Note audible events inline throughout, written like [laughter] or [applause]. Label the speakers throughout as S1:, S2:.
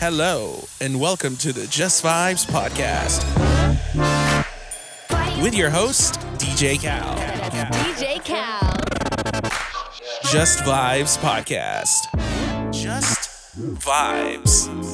S1: Hello, and welcome to the Just Vibes podcast with your host, DJ Cal.
S2: DJ Cal.
S1: Just Vibes podcast. Just Vibes.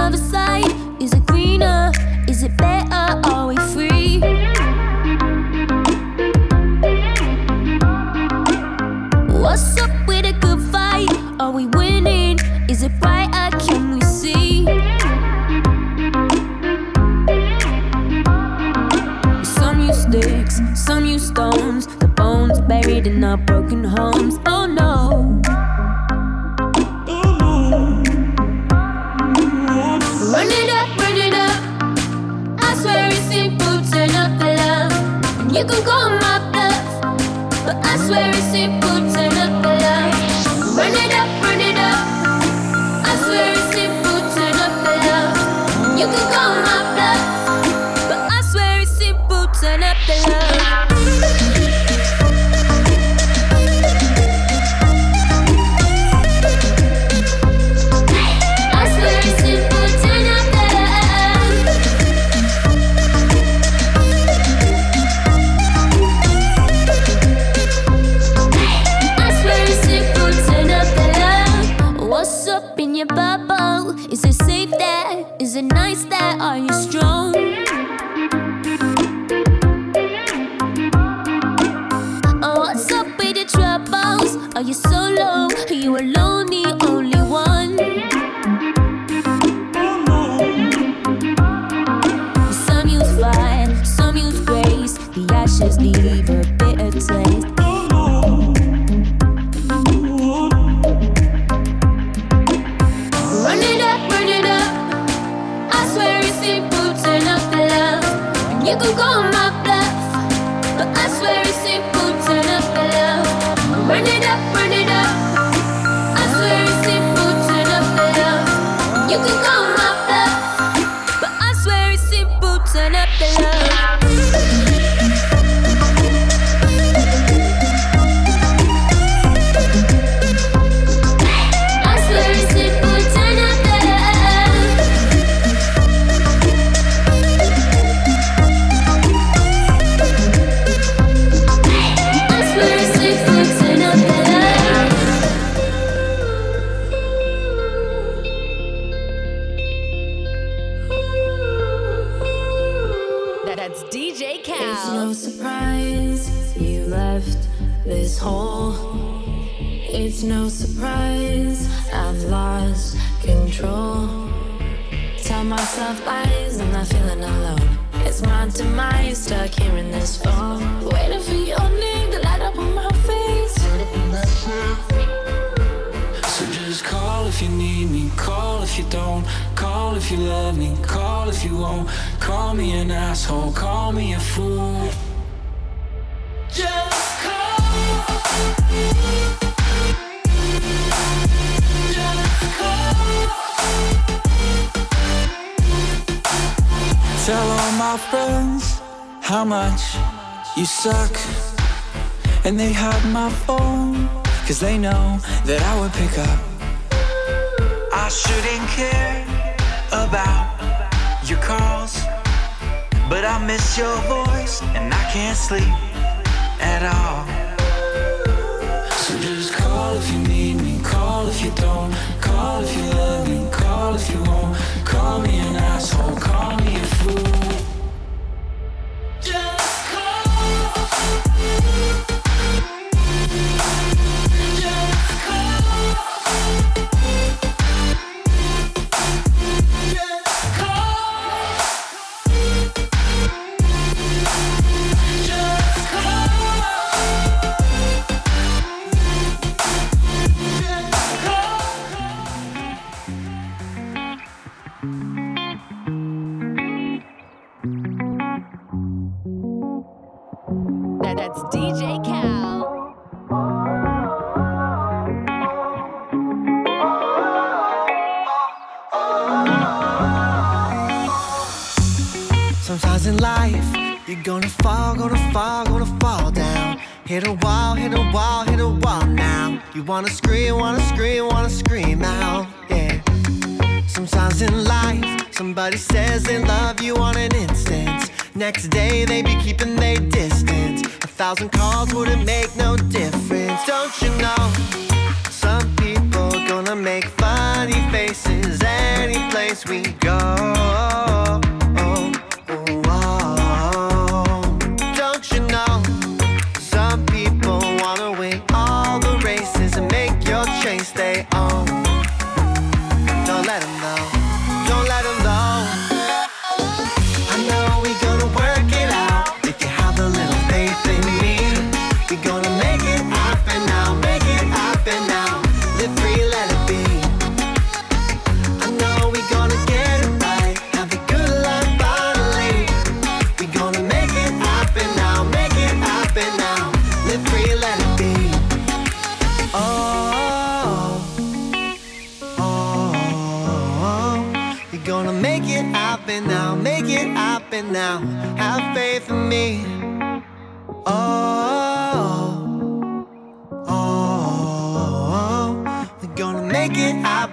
S3: other side? Is it greener? Is it better? Are we free? What's up with a good fight? Are we winning? Is it brighter? Can we see? Some use sticks, some use stones. The bones buried in our broken homes.
S1: sleep. Tell
S4: all my friends how much you suck. And they hide my phone, cause they know that I would pick up. I shouldn't care about but I miss your voice and I can't sleep at all. So just call if you need me, call if you don't, call if you love me, call if you won't. Call me an asshole, call me a fool. Just call. Just call.
S5: Hit a wall, hit a wall, hit a wall now. You wanna scream, wanna scream, wanna scream out, yeah. Sometimes in life, somebody says they love you on an instant. Next day, they be keeping their distance. A thousand calls wouldn't make no difference, don't you know? Some people gonna make funny faces any place we go.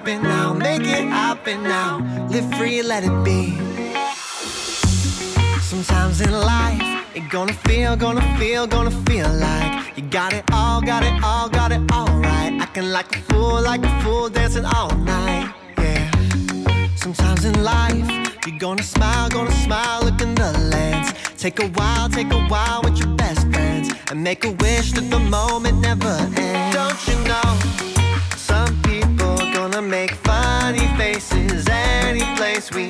S5: Happen now. Make it happen now. Live free, let it be. Sometimes in life, it gonna feel, gonna feel, gonna feel like you got it all, got it all, got it all right. Acting like a fool, like a fool, dancing all night. Yeah. Sometimes in life, you're gonna smile, gonna smile, look in the lens. Take a while, take a while with your best friends, and make a wish that the moment never ends. Don't you know? Gonna make funny faces any place we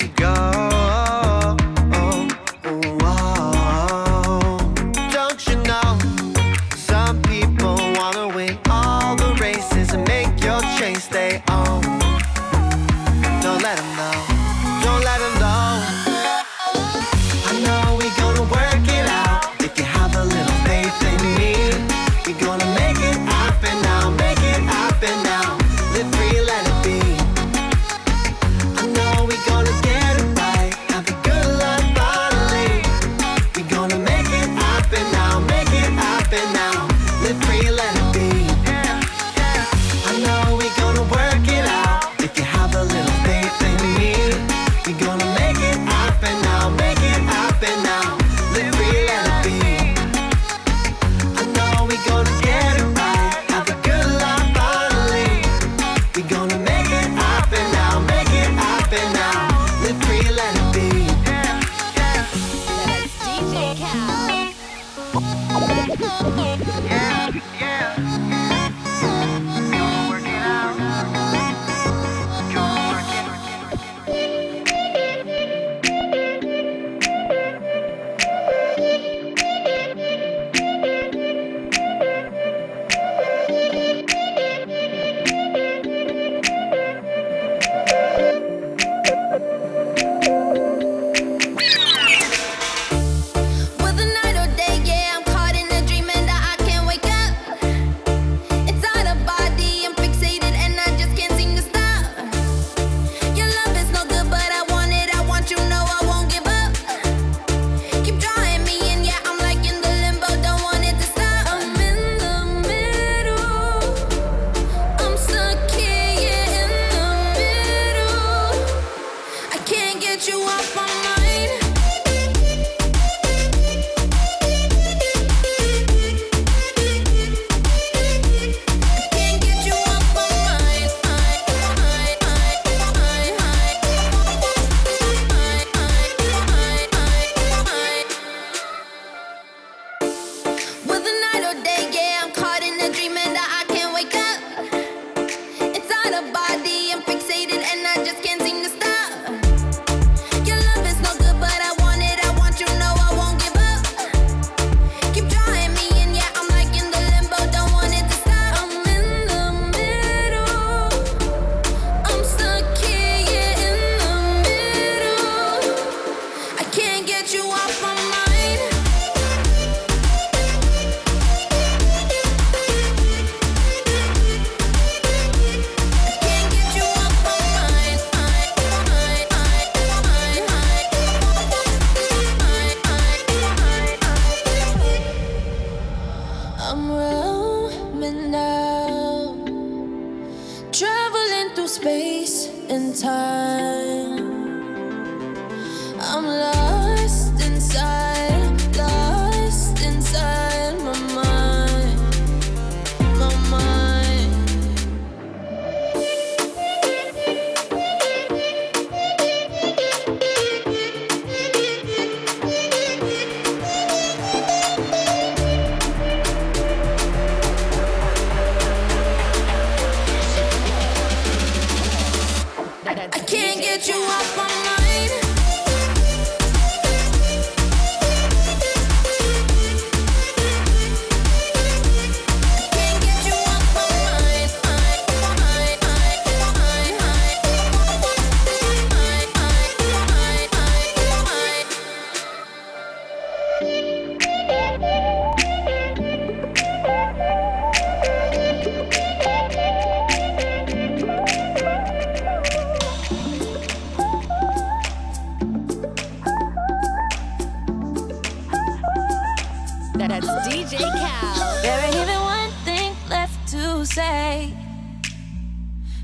S2: That That's DJ Cal.
S6: There ain't even one thing left to say.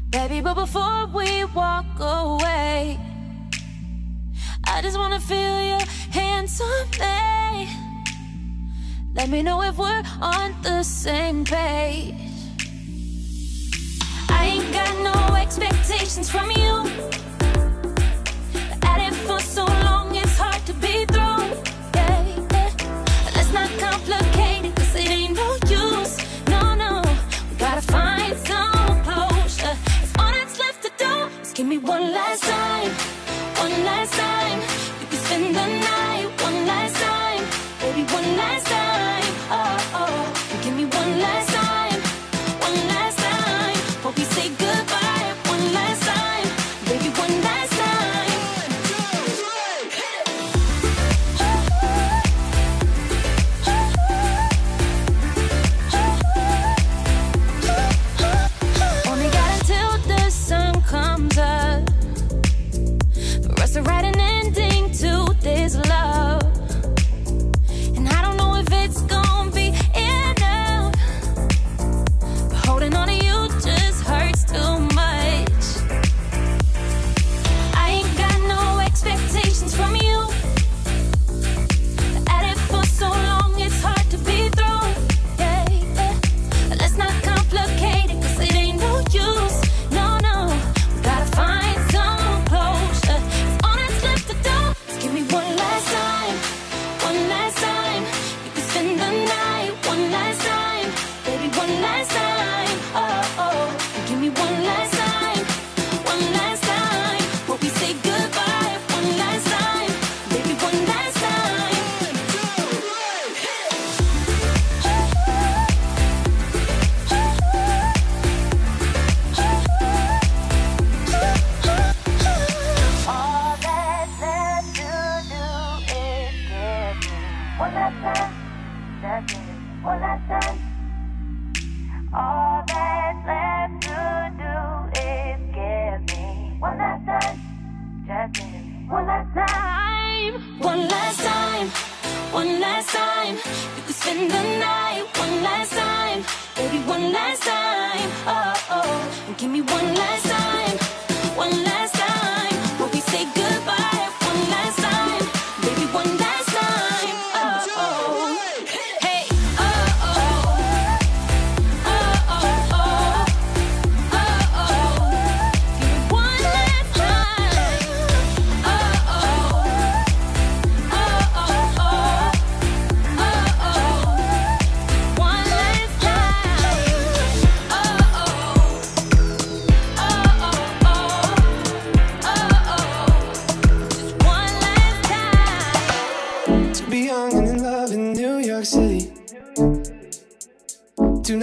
S6: Baby, but before we walk away, I just wanna feel your hands on me. Let me know if we're on the same page. I ain't got no expectations from you.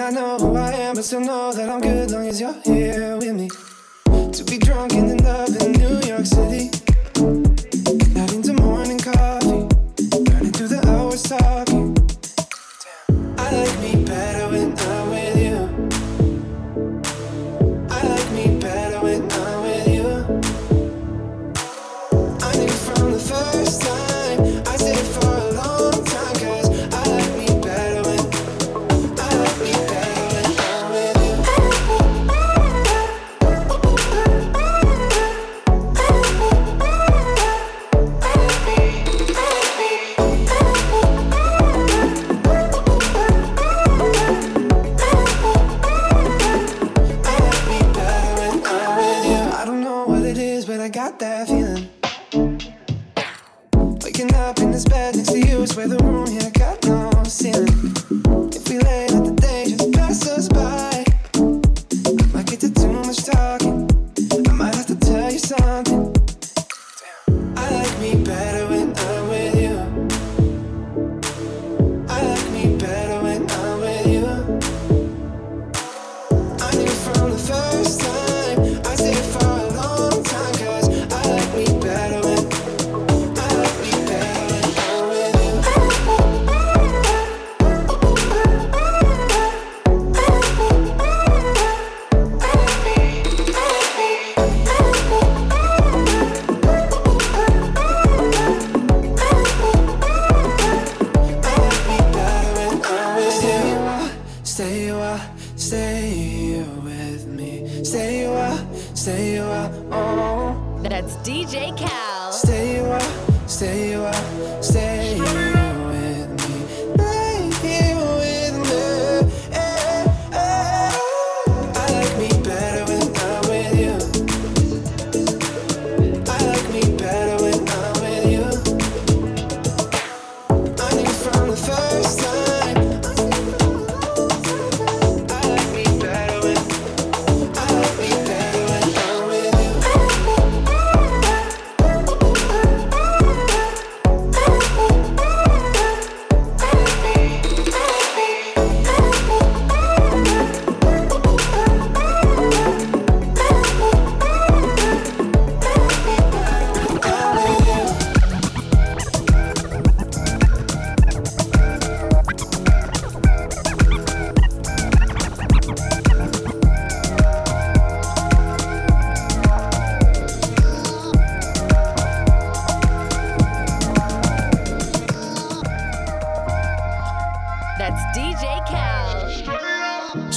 S6: I know
S7: who I am, but still know that I'm good long as you're here with me. To be drunk and in love and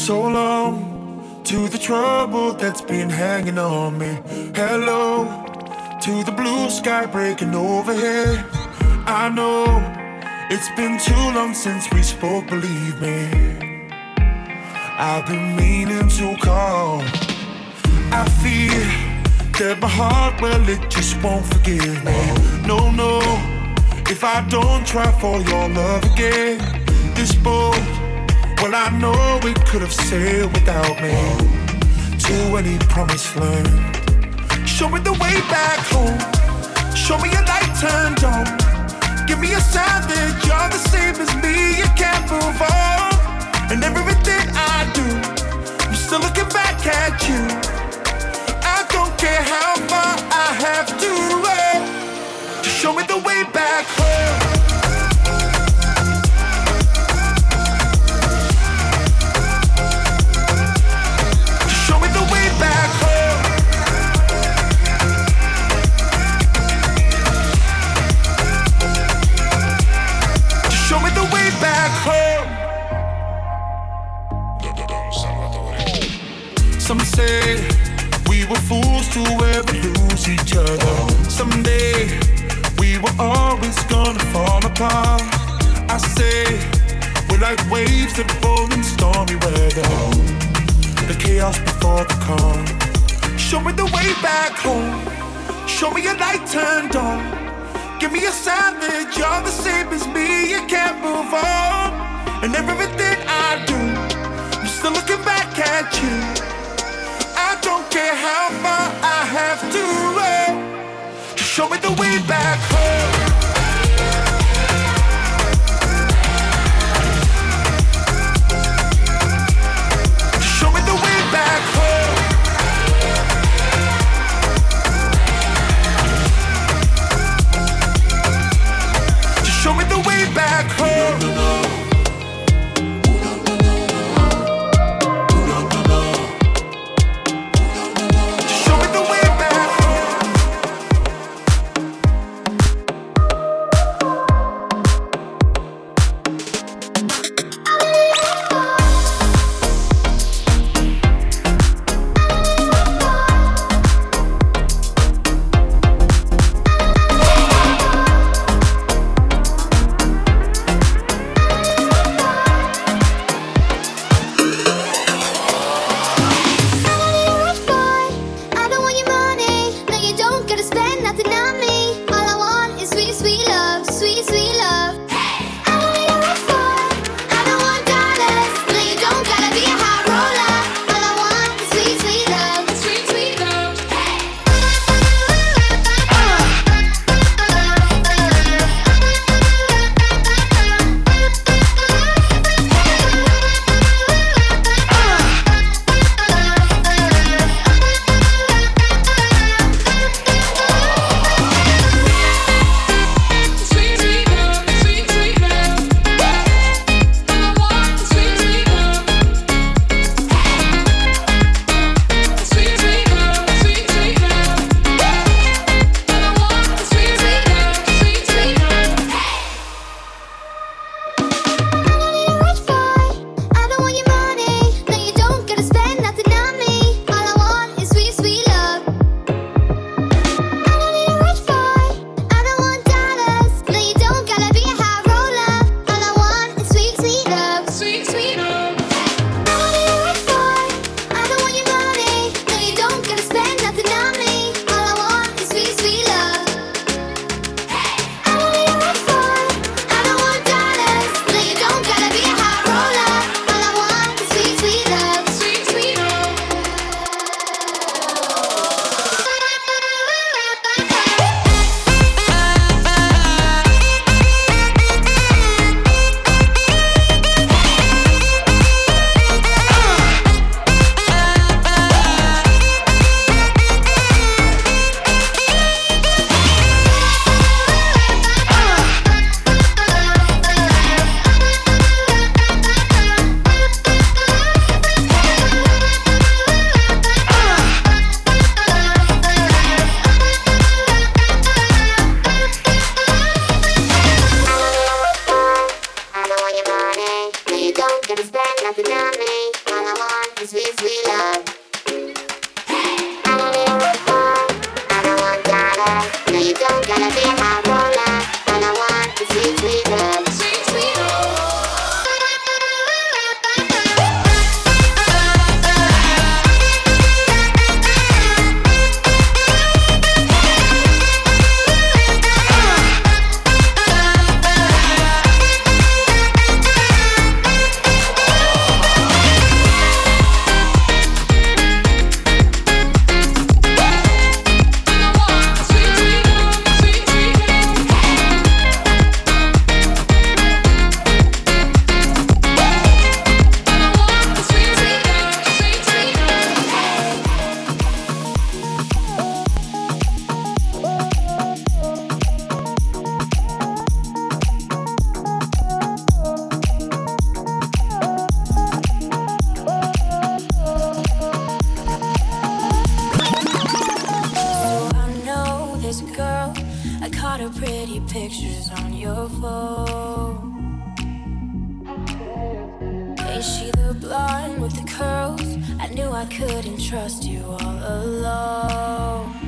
S8: So long to the trouble that's been hanging on me. Hello to the blue sky breaking overhead. I know it's been too long since we spoke, believe me. I've been meaning to call. I fear that my heart, well, it just won't forgive me. No, no, if I don't try for your love again, this boat, well, I know we could have sailed without me to any promised land. Show me the way back home. Show me a light turned on. Give me a sign that you're the same as me. You can't move on. And everything I do, I'm still looking back at you. I don't care how far I have to run. Show me the way back home. Say we were fools to ever lose each other. Someday we were always gonna fall apart. I say we're like waves that roll in stormy weather. The chaos before the calm. Show me the way back home. Show me a light turned on. Give me a sign that you're the same as me. You can't move on. And everything I do, I'm still looking back at you. How far I have to run. Just show me the way back home. Show me the way back home. Show me the way back home.
S3: crazy girl. I caught her pretty pictures on your phone. Is she the blonde with the curls? I knew I couldn't trust you all alone.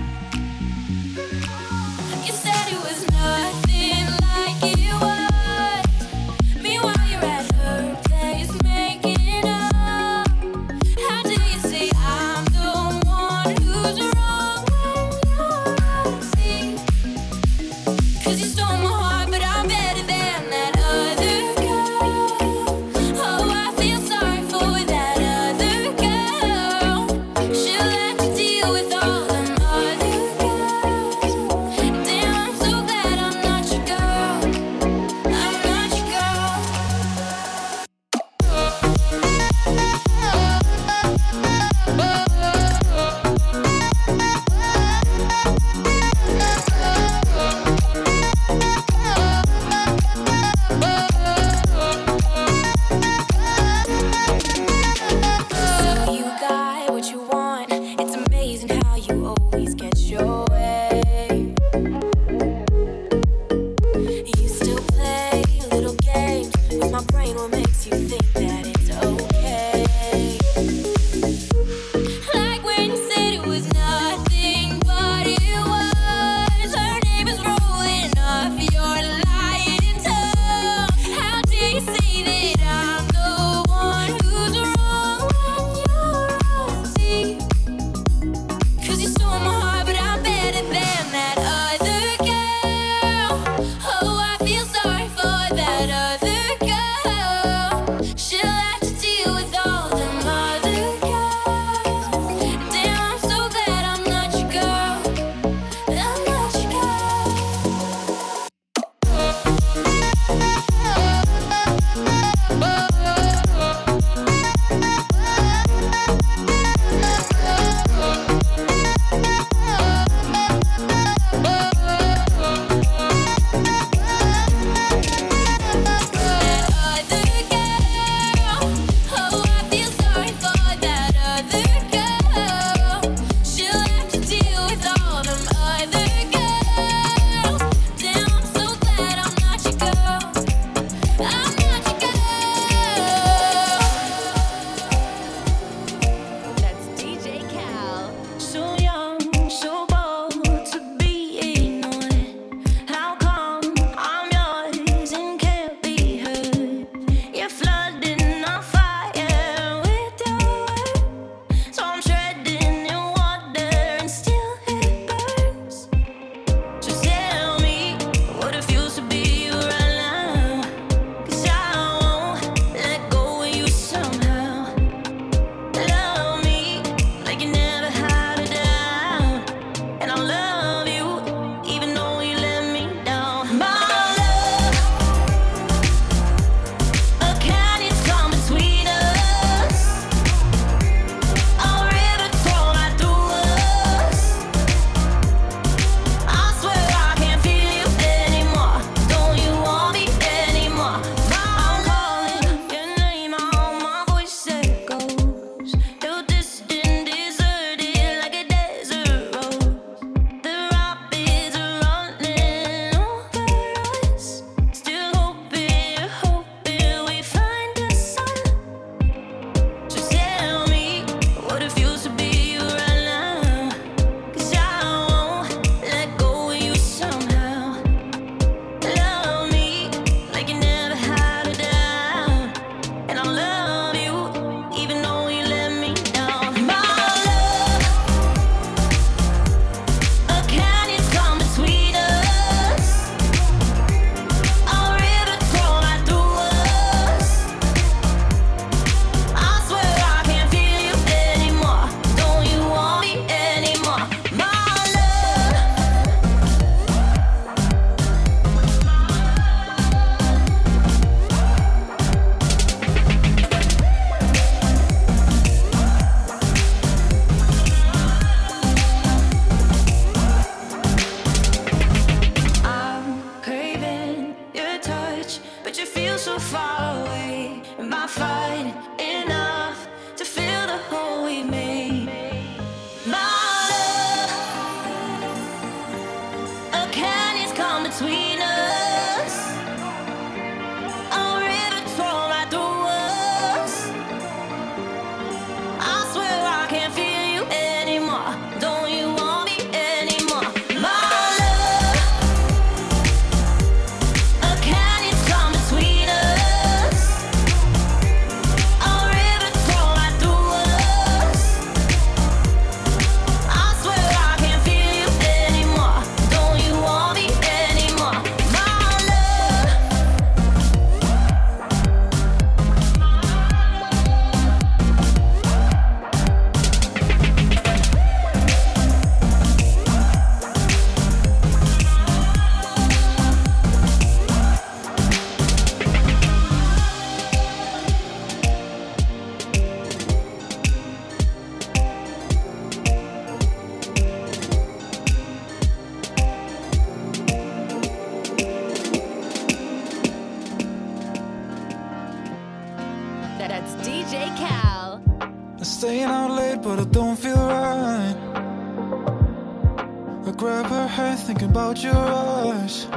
S7: thinking about your eyes.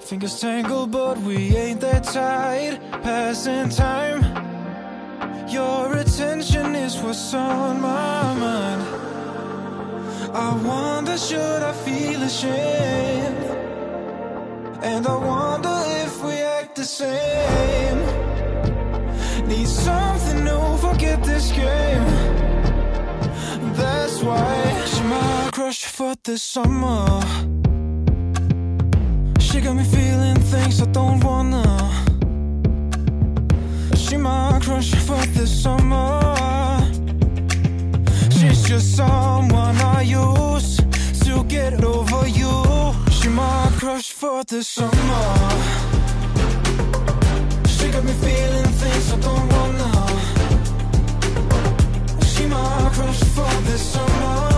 S7: Fingers tangled but we ain't that tight. Passing time Your attention is what's on my mind. I wonder should I feel ashamed? And I wonder if we act the same. Need something new, forget this game. That's why crush for this summer. She got me feeling things I don't wanna. She my crush for this summer. She's just someone I use to get over you. She my crush for this summer. She got me feeling things I don't wanna. She my crush for this summer.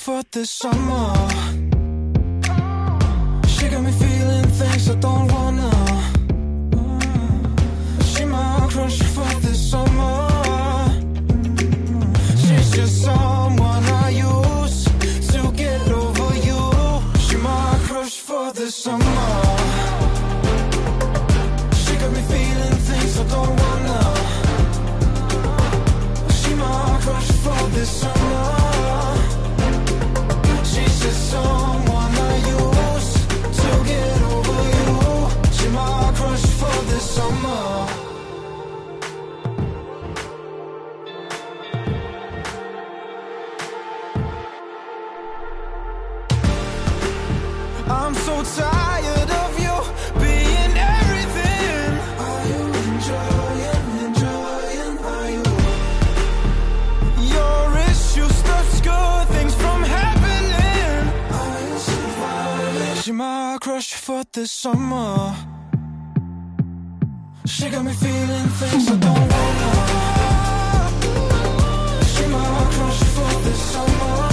S7: for this summer. She got me feeling things I don't want. for the summer. She got me feeling things I don't wanna. She my crush for
S4: the summer.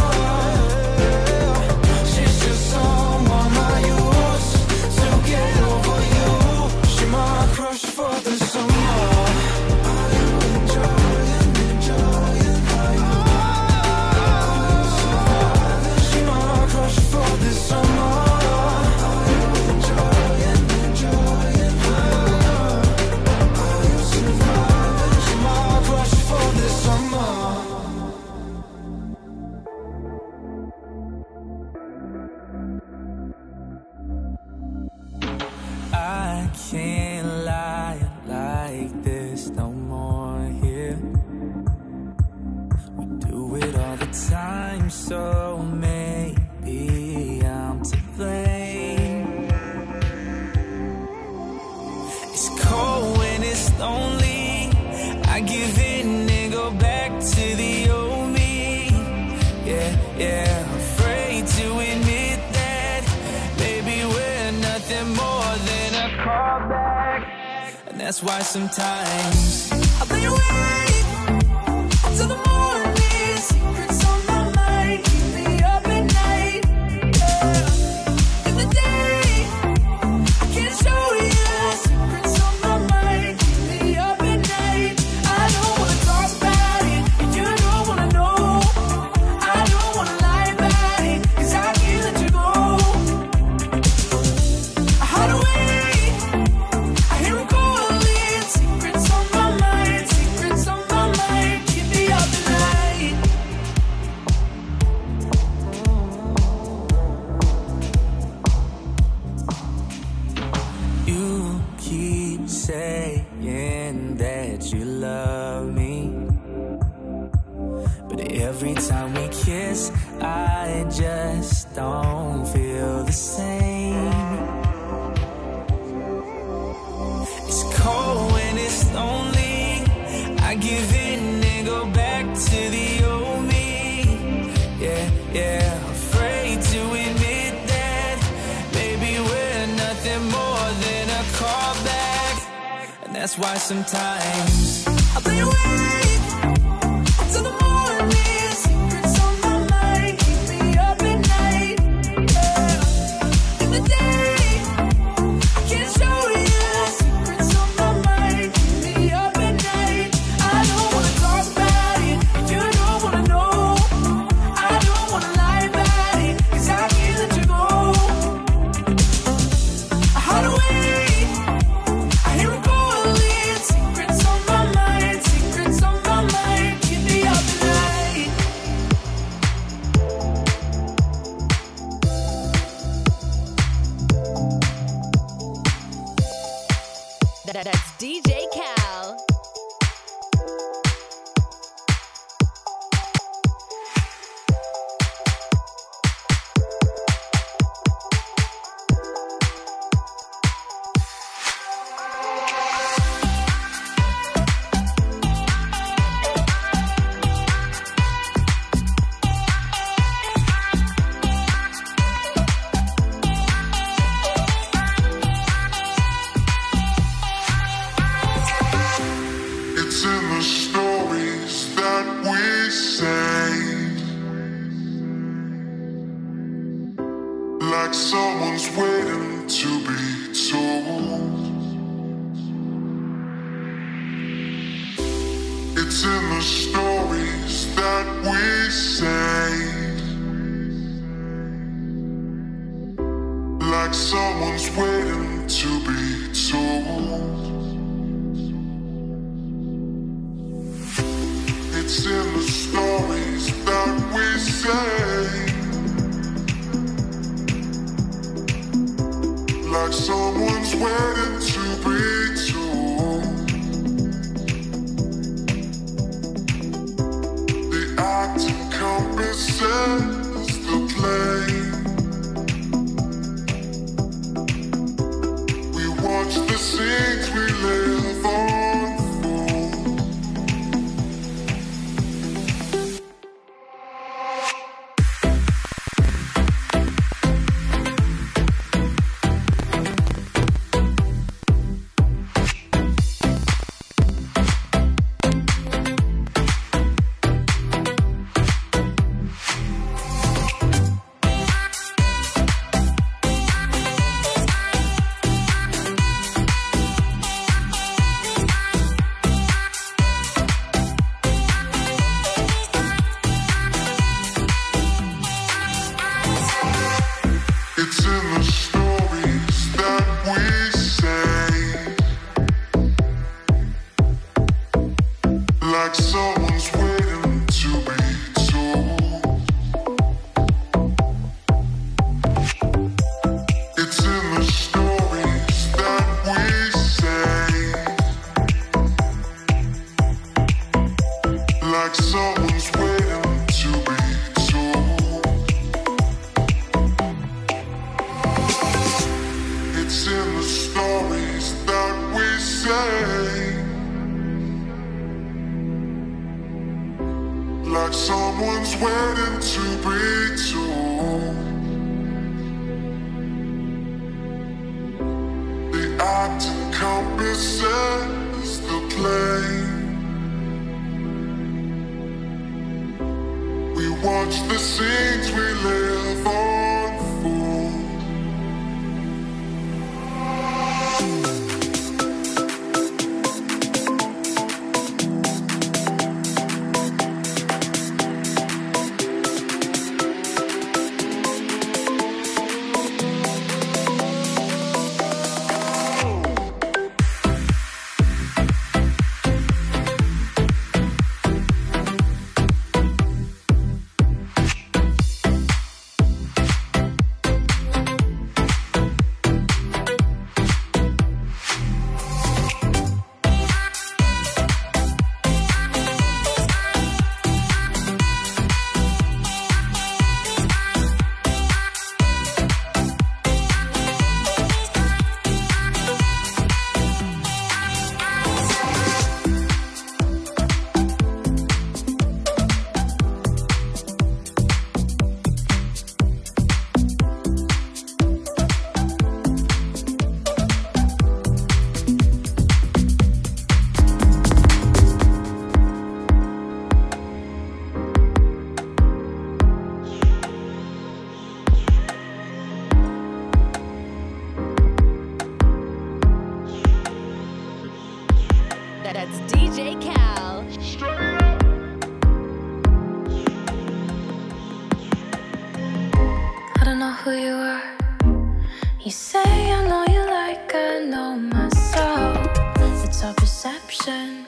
S4: deception.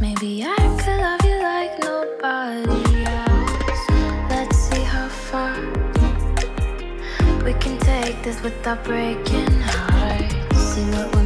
S4: Maybe I could love you
S8: like nobody else. Let's see how far we can take
S1: this without breaking hearts. See what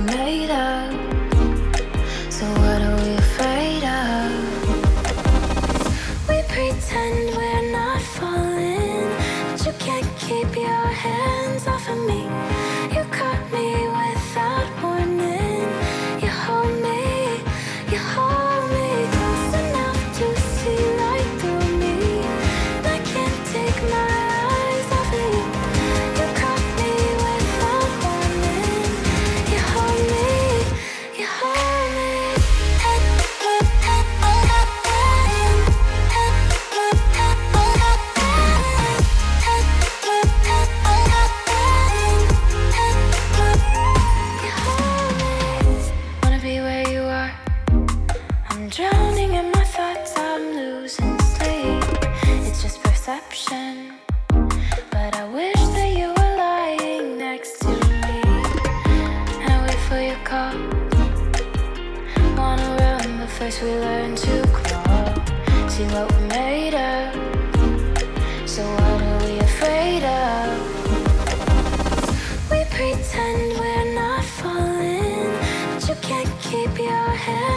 S1: keep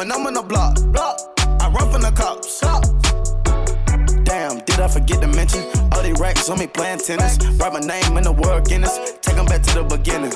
S9: When I'm on the block, block, I run from the cops. Stop. Damn, did I forget to mention? All these racks on me playing tennis. Write my name in the world Guinness. Take 'em back to the beginning.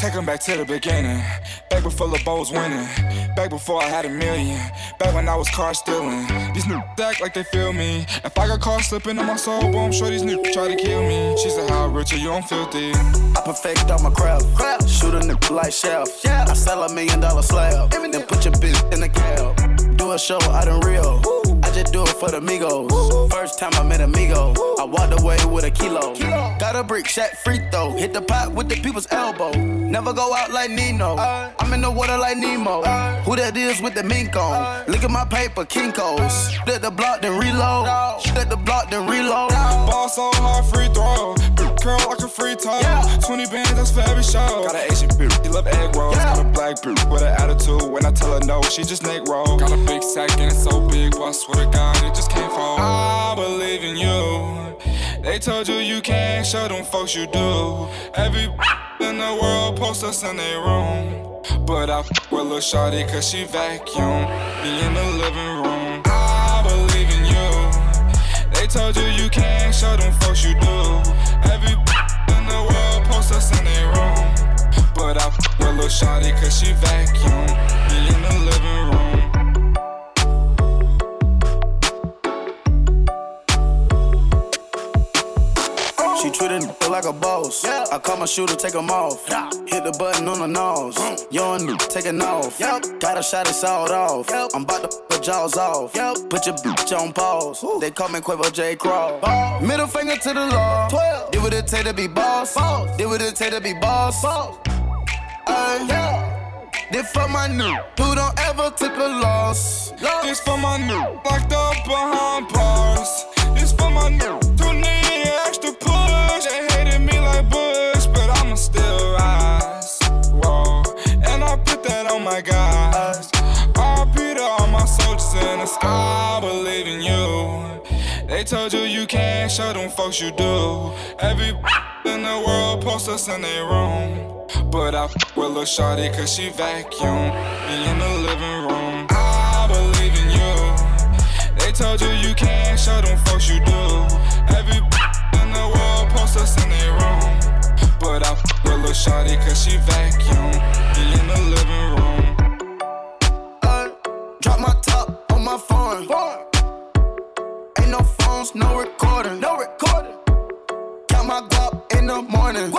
S10: Take 'em back to the beginning. Back before the was winning. Back before I had a million. Back when I was car stealing. These new act like they feel me. If I got caught slipping on my soul, boom, sure these new try to kill me. She said, How rich are you? I'm filthy.
S9: I perfect all my craft. Shoot a nigga like chef. I sell a million dollar slab. Then put your bitch in the cab. Do a show out in Rio. I just do it for the Migos. First time I met Amigo. I walked away with a kilo. Got a brick shot free throw. Hit the pot with the people's elbow. Never go out like Nino. I'm in the water like Nemo. Who that is with the mink on? Look at my paper, Kinko's. Let the block then reload. Let the block then reload.
S10: Ball so hard, free throw. Like a free throw. 20 bands, that's for every show. Got an Asian bitch, he love egg rolls. Got a black bitch with an attitude. When I tell her no, she just neck roll. Got a big sack and it's so big, but I swear to God, it just can't fall. I believe in you. They told you you can't show them folks you do. Every [laughs] in the world posts us in their room. But I f with Lil Shawty cause she vacuum. Be in the living room. Told you you can't show them folks you do. Every [laughs] in the world posts us in their room. But I f with Lil Shawty cause she vacuum. Be in the living room.
S9: She treated me like a boss. Yeah. I call my shooter, take him off. Hit the button on the nose. Young taking off. Got a shot, it's all off. Yep. I'm about to put jaws off. Yep. Put your bitch on pause. They call me Quavo J. Crawl. Middle finger to the law. 12. Did what it take to be boss. Did what it take to be boss. Ay. This for my new who don't ever took a loss.
S10: This for my new locked up behind bars. This for my new sky. I believe in you. They told you you can't show them folks you do. Every [laughs] in the world post us in their room. But I f [laughs] with Lil Shorty cause she vacuum. Me in the living room. I believe in you. They told you you can't show them folks you do. Every [laughs] in the world post us in their room. But I f with Lil Shorty cause she vacuum. Me in the living room.
S9: Uh, drop my top my phone. Ain't no phones, no recording. No recording. Count my guap in the morning.